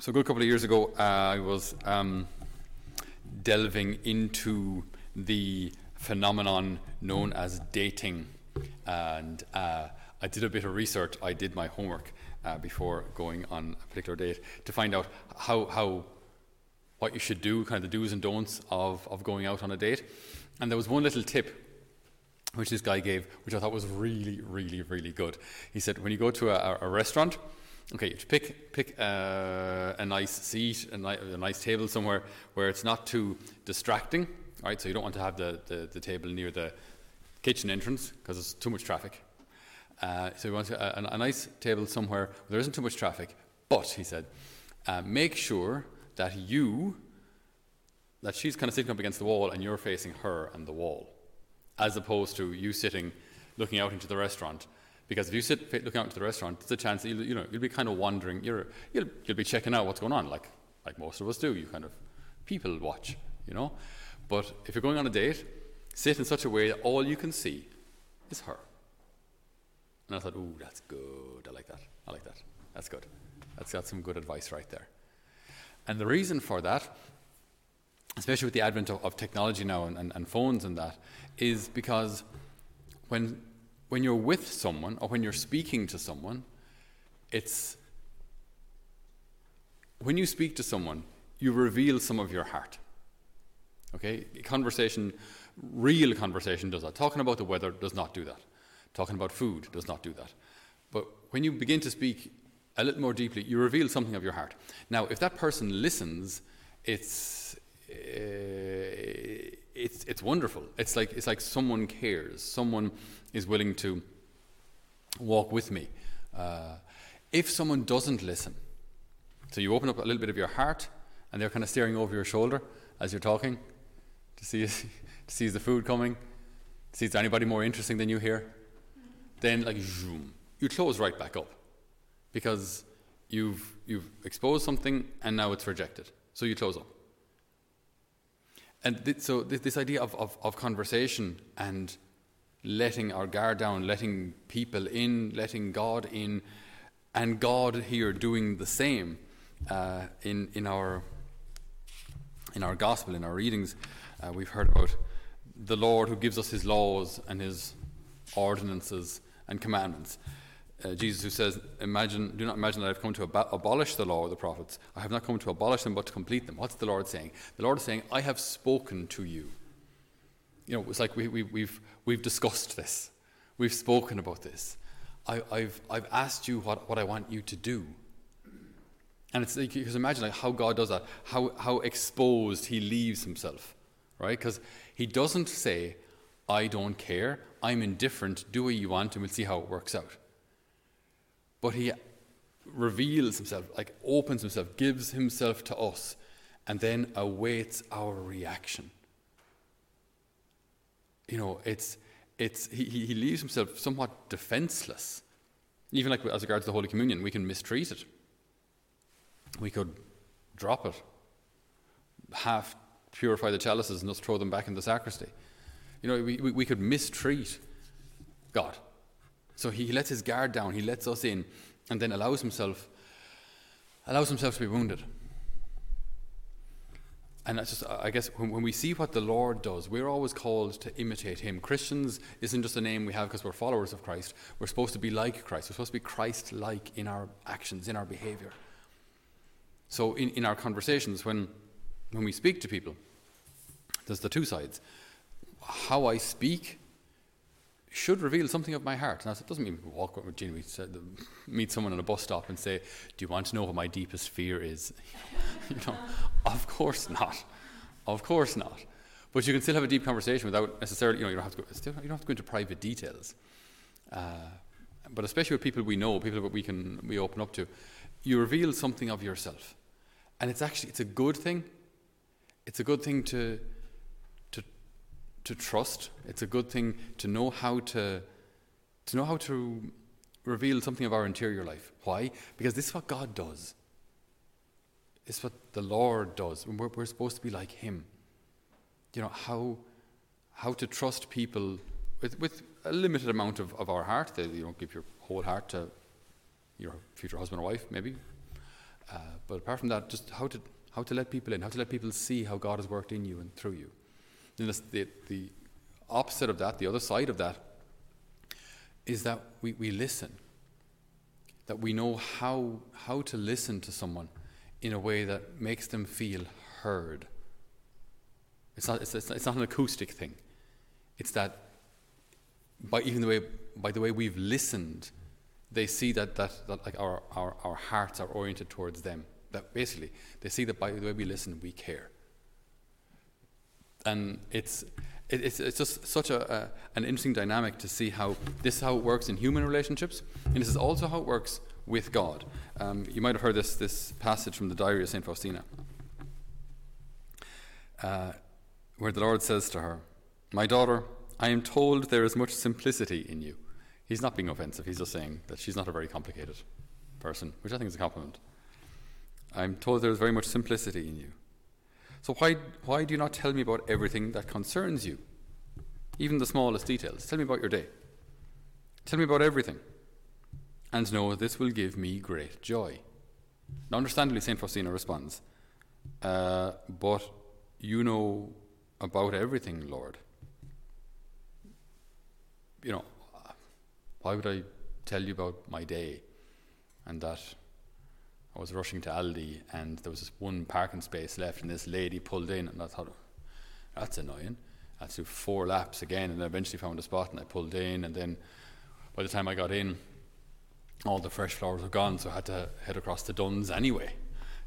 So a good couple of years ago, uh, I was um, delving into the phenomenon known as dating, and uh, I did a bit of research. I did my homework uh, before going on a particular date to find out how, how what you should do, kind of the do's and don'ts of, of going out on a date. And there was one little tip which this guy gave, which I thought was really, really, really good. He said, when you go to a, a restaurant, okay, you pick pick uh, a nice seat, a, ni- a, nice table somewhere where it's not too distracting, right? So you don't want to have the, the, the table near the kitchen entrance because there's too much traffic. Uh, so you want a, a, a, nice table somewhere where there isn't too much traffic. But he said, uh, make sure that you, that she's kind of sitting up against the wall and you're facing her and the wall, as opposed to you sitting, looking out into the restaurant because if you sit looking out into the restaurant, there's a chance that you'll, you know, you'll be kind of wandering. You're, you'll, you'll be checking out what's going on, like, like most of us do. You kind of people watch, you know. But if you're going on a date, sit in such a way that all you can see is her. And I thought, ooh, that's good. I like that. I like that. That's good. That's got some good advice right there. And the reason for that, especially with the advent of, of technology now and, and, and phones and that, is because when when you're with someone or when you're speaking to someone, it's when you speak to someone, you reveal some of your heart. Okay? Conversation, real conversation does that. Talking about the weather does not do that. Talking about food does not do that. But when you begin to speak a little more deeply, you reveal something of your heart. Now, if that person listens, it's. Uh, it's, it's wonderful. It's like, it's like someone cares. Someone is willing to walk with me. Uh, if someone doesn't listen, so you open up a little bit of your heart and they're kind of staring over your shoulder as you're talking to see, to see the food coming, to see is there anybody more interesting than you here, then like zoom, you close right back up because you've, you've exposed something and now it's rejected. So you close up. And th- so th- this idea of, of, of conversation and letting our guard down, letting people in, letting God in, and God here doing the same uh, in, in, our, in our gospel, in our readings. Uh, we've heard about the Lord who gives us his laws and his ordinances and commandments. Uh, Jesus, who says, "Imagine, do not imagine that I've come to ab- abolish the law of the prophets. I have not come to abolish them, but to complete them." What's the Lord saying? The Lord is saying, "I have spoken to you." You know, it's like we, we, we've we've discussed this, we've spoken about this. I, have I've asked you what, what I want you to do. And it's like, imagine like how God does that, how how exposed He leaves Himself, right? Because He doesn't say, "I don't care, I'm indifferent. Do what you want, and we'll see how it works out." But he reveals himself, like opens himself, gives himself to us, and then awaits our reaction. You know, it's, it's, he, he leaves himself somewhat defenseless. Even like as regards the Holy Communion, we can mistreat it. We could drop it, half purify the chalices and just throw them back in the sacristy. You know, we, we, we could mistreat God. So he lets his guard down, he lets us in, and then allows himself allows himself to be wounded. And that's just, I guess, when, when, we see what the Lord does, we're always called to imitate Him. Christians isn't just a name we have because we're followers of Christ. We're supposed to be like Christ. We're supposed to be Christ like in our actions, in our behavior. So, in, in our conversations, when, when we speak to people, there's the two sides. How I speak should reveal something of my heart. Now, it doesn't mean walk with Gene, meet someone at a bus stop and say, Do you want to know what my deepest fear is? you know, of course not. Of course not. But you can still have a deep conversation without necessarily, you know, you don't have to go, still, you don't have to go into private details. Uh, but especially with people we know, people that we can we open up to, you reveal something of yourself, and it's actually it's a good thing. It's a good thing to to trust. It's a good thing to know how to to know how to reveal something of our interior life. Why? Because this is what God does. It's what the Lord does. We're, we're supposed to be like Him. You know how how to trust people with, with a limited amount of, of our heart. That you don't give your whole heart to your future husband or wife, maybe. Uh, but apart from that, just how to how to let people in, how to let people see how God has worked in you and through you. And the, the opposite of that, the other side of that, is that we, we listen. That we know how, how to listen to someone in a way that makes them feel heard. It's not, it's, it's not an acoustic thing. It's that by even the way, by the way we've listened, they see that, that, that like our, our, our hearts are oriented towards them. That basically, they see that by the way we listen, we care. And it's, it, it's, it's just such a, a, an interesting dynamic to see how this is how it works in human relationships, and this is also how it works with God. Um, you might have heard this, this passage from the diary of St. Faustina, uh, where the Lord says to her, My daughter, I am told there is much simplicity in you. He's not being offensive, he's just saying that she's not a very complicated person, which I think is a compliment. I'm told there is very much simplicity in you. So why, why do you not tell me about everything that concerns you? Even the smallest details. Tell me about your day. Tell me about everything. And know this will give me great joy. Now, understandably, St. Faustina responds, uh, But you know about everything, Lord. You know, why would I tell you about my day and that I was rushing to Aldi and there was this one parking space left, and this lady pulled in, and I thought, that's annoying. I had to do four laps again, and I eventually found a spot, and I pulled in, and then by the time I got in, all the fresh flowers were gone, so I had to head across the Dunnes anyway.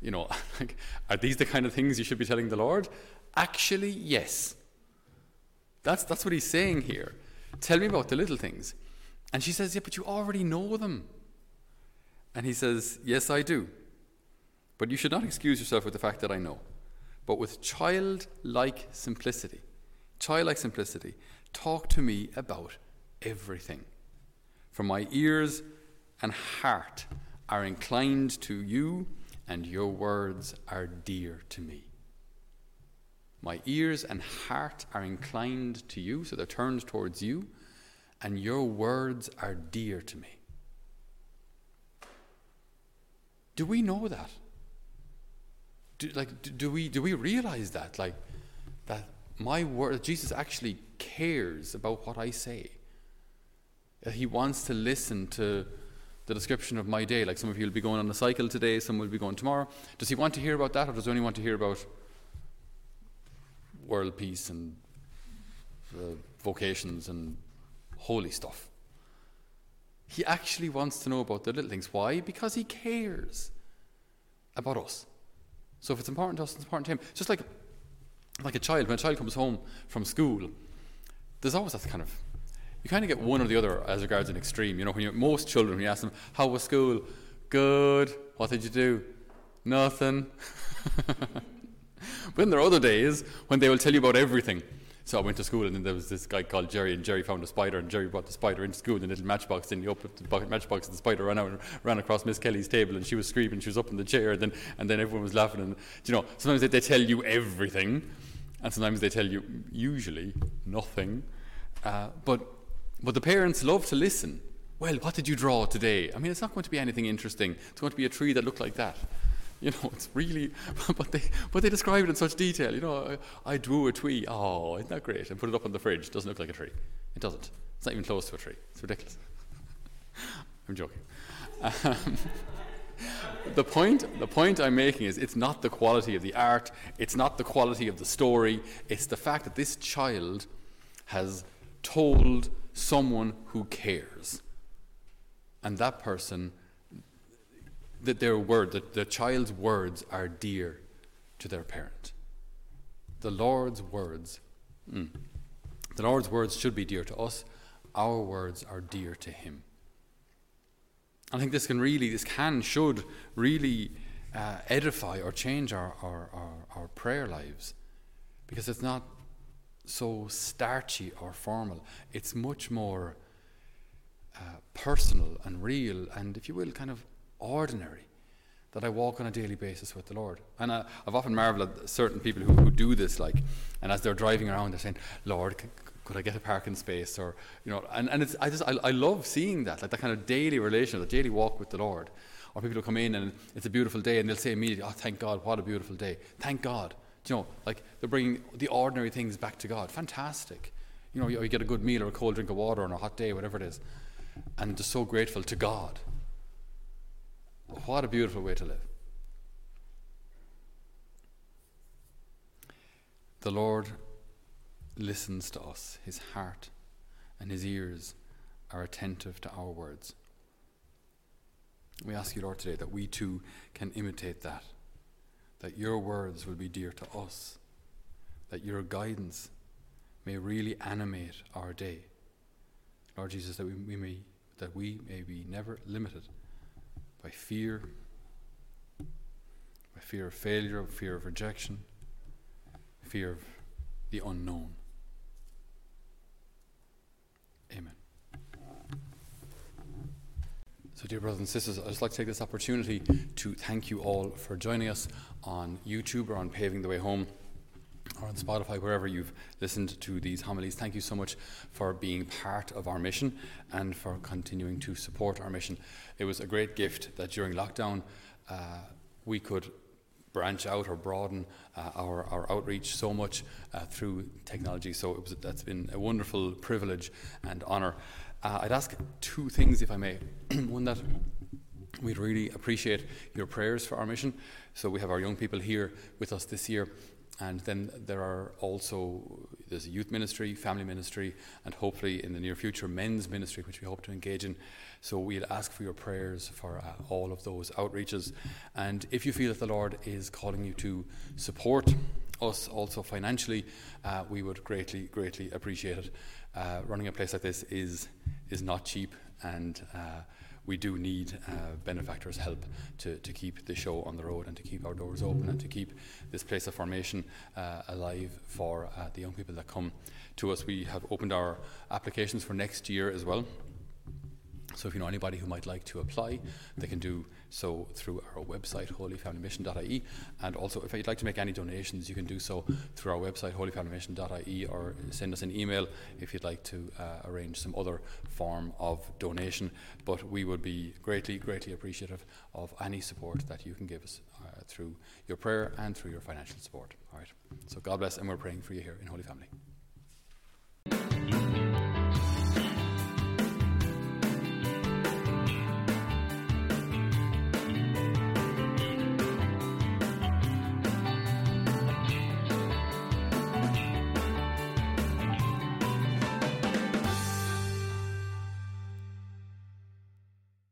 You know, are these the kind of things you should be telling the Lord? Actually, yes. That's, that's what he's saying here. Tell me about the little things. And she says, Yeah, but you already know them. And he says, Yes, I do. But you should not excuse yourself with the fact that I know. But with childlike simplicity, childlike simplicity, talk to me about everything. For my ears and heart are inclined to you, and your words are dear to me. My ears and heart are inclined to you, so they're turned towards you, and your words are dear to me. Do we know that? Do, like, do, do, we, do we realize that? Like, that my word, Jesus actually cares about what I say. He wants to listen to the description of my day. Like some of you will be going on a cycle today, some will be going tomorrow. Does he want to hear about that, or does he only want to hear about world peace and uh, vocations and holy stuff? He actually wants to know about the little things. Why? Because he cares about us. So if it's important to us, it's important to him. Just like like a child, when a child comes home from school, there's always that kind of you kind of get one or the other as regards an extreme. You know, when you most children, when you ask them, "How was school?" Good. What did you do? Nothing. but then there are other days when they will tell you about everything. So I went to school, and then there was this guy called Jerry, and Jerry found a spider, and Jerry brought the spider into school in a little matchbox. And he opened the matchbox, and the spider ran out and ran across Miss Kelly's table, and she was screaming. She was up in the chair, and then and then everyone was laughing. And you know, sometimes they, they tell you everything, and sometimes they tell you usually nothing. Uh, but but the parents love to listen. Well, what did you draw today? I mean, it's not going to be anything interesting. It's going to be a tree that looked like that. You know, it's really, but they, but they describe it in such detail. You know, I, I drew a tree. Oh, isn't that great? And put it up on the fridge. Doesn't look like a tree. It doesn't. It's not even close to a tree. It's ridiculous. I'm joking. Um, the point, the point I'm making is it's not the quality of the art, it's not the quality of the story, it's the fact that this child has told someone who cares. And that person that their word, that the child's words are dear to their parent. The Lord's words, mm, the Lord's words should be dear to us. Our words are dear to Him. I think this can really, this can, should really uh, edify or change our, our, our, our prayer lives because it's not so starchy or formal. It's much more uh, personal and real and, if you will, kind of ordinary that I walk on a daily basis with the Lord. And uh, I've often marveled at certain people who, who, do this, like, and as they're driving around, they're saying, Lord, c- could I get a parking space? Or, you know, and, and it's, I just, I, I love seeing that, like that kind of daily relation, the daily walk with the Lord. Or people will come in and it's a beautiful day and they'll say immediately, oh, thank God, what a beautiful day. Thank God. Do you know, like they're bringing the ordinary things back to God. Fantastic. You know, you, you get a good meal or a cold drink of water on a hot day, whatever it is. And just so grateful to God. What a beautiful way to live. The Lord listens to us, his heart and his ears are attentive to our words. We ask you, Lord, today that we too can imitate that, that your words will be dear to us, that your guidance may really animate our day. Lord Jesus, that we, we may that we may be never limited by fear, by fear of failure, fear of rejection, fear of the unknown. Amen. So, dear brothers and sisters, I'd just like to take this opportunity to thank you all for joining us on YouTube or on Paving the Way Home or on Spotify, wherever you've listened to these homilies. Thank you so much for being part of our mission and for continuing to support our mission. It was a great gift that during lockdown uh, we could branch out or broaden uh, our, our outreach so much uh, through technology. So was, that's been a wonderful privilege and honour. Uh, I'd ask two things, if I may. One that we'd really appreciate your prayers for our mission. So we have our young people here with us this year. And then there are also there's a youth ministry, family ministry, and hopefully in the near future men's ministry, which we hope to engage in. So we'll ask for your prayers for uh, all of those outreaches. And if you feel that the Lord is calling you to support us also financially, uh, we would greatly, greatly appreciate it. Uh, running a place like this is is not cheap, and uh, we do need uh, benefactors' help to, to keep the show on the road and to keep our doors open and to keep this place of formation uh, alive for uh, the young people that come to us. We have opened our applications for next year as well. So if you know anybody who might like to apply, they can do so through our website, holyfamilymission.ie. And also, if you'd like to make any donations, you can do so through our website, holyfamilymission.ie, or send us an email if you'd like to uh, arrange some other form of donation. But we would be greatly, greatly appreciative of any support that you can give us uh, through your prayer and through your financial support. All right. So God bless, and we're praying for you here in Holy Family.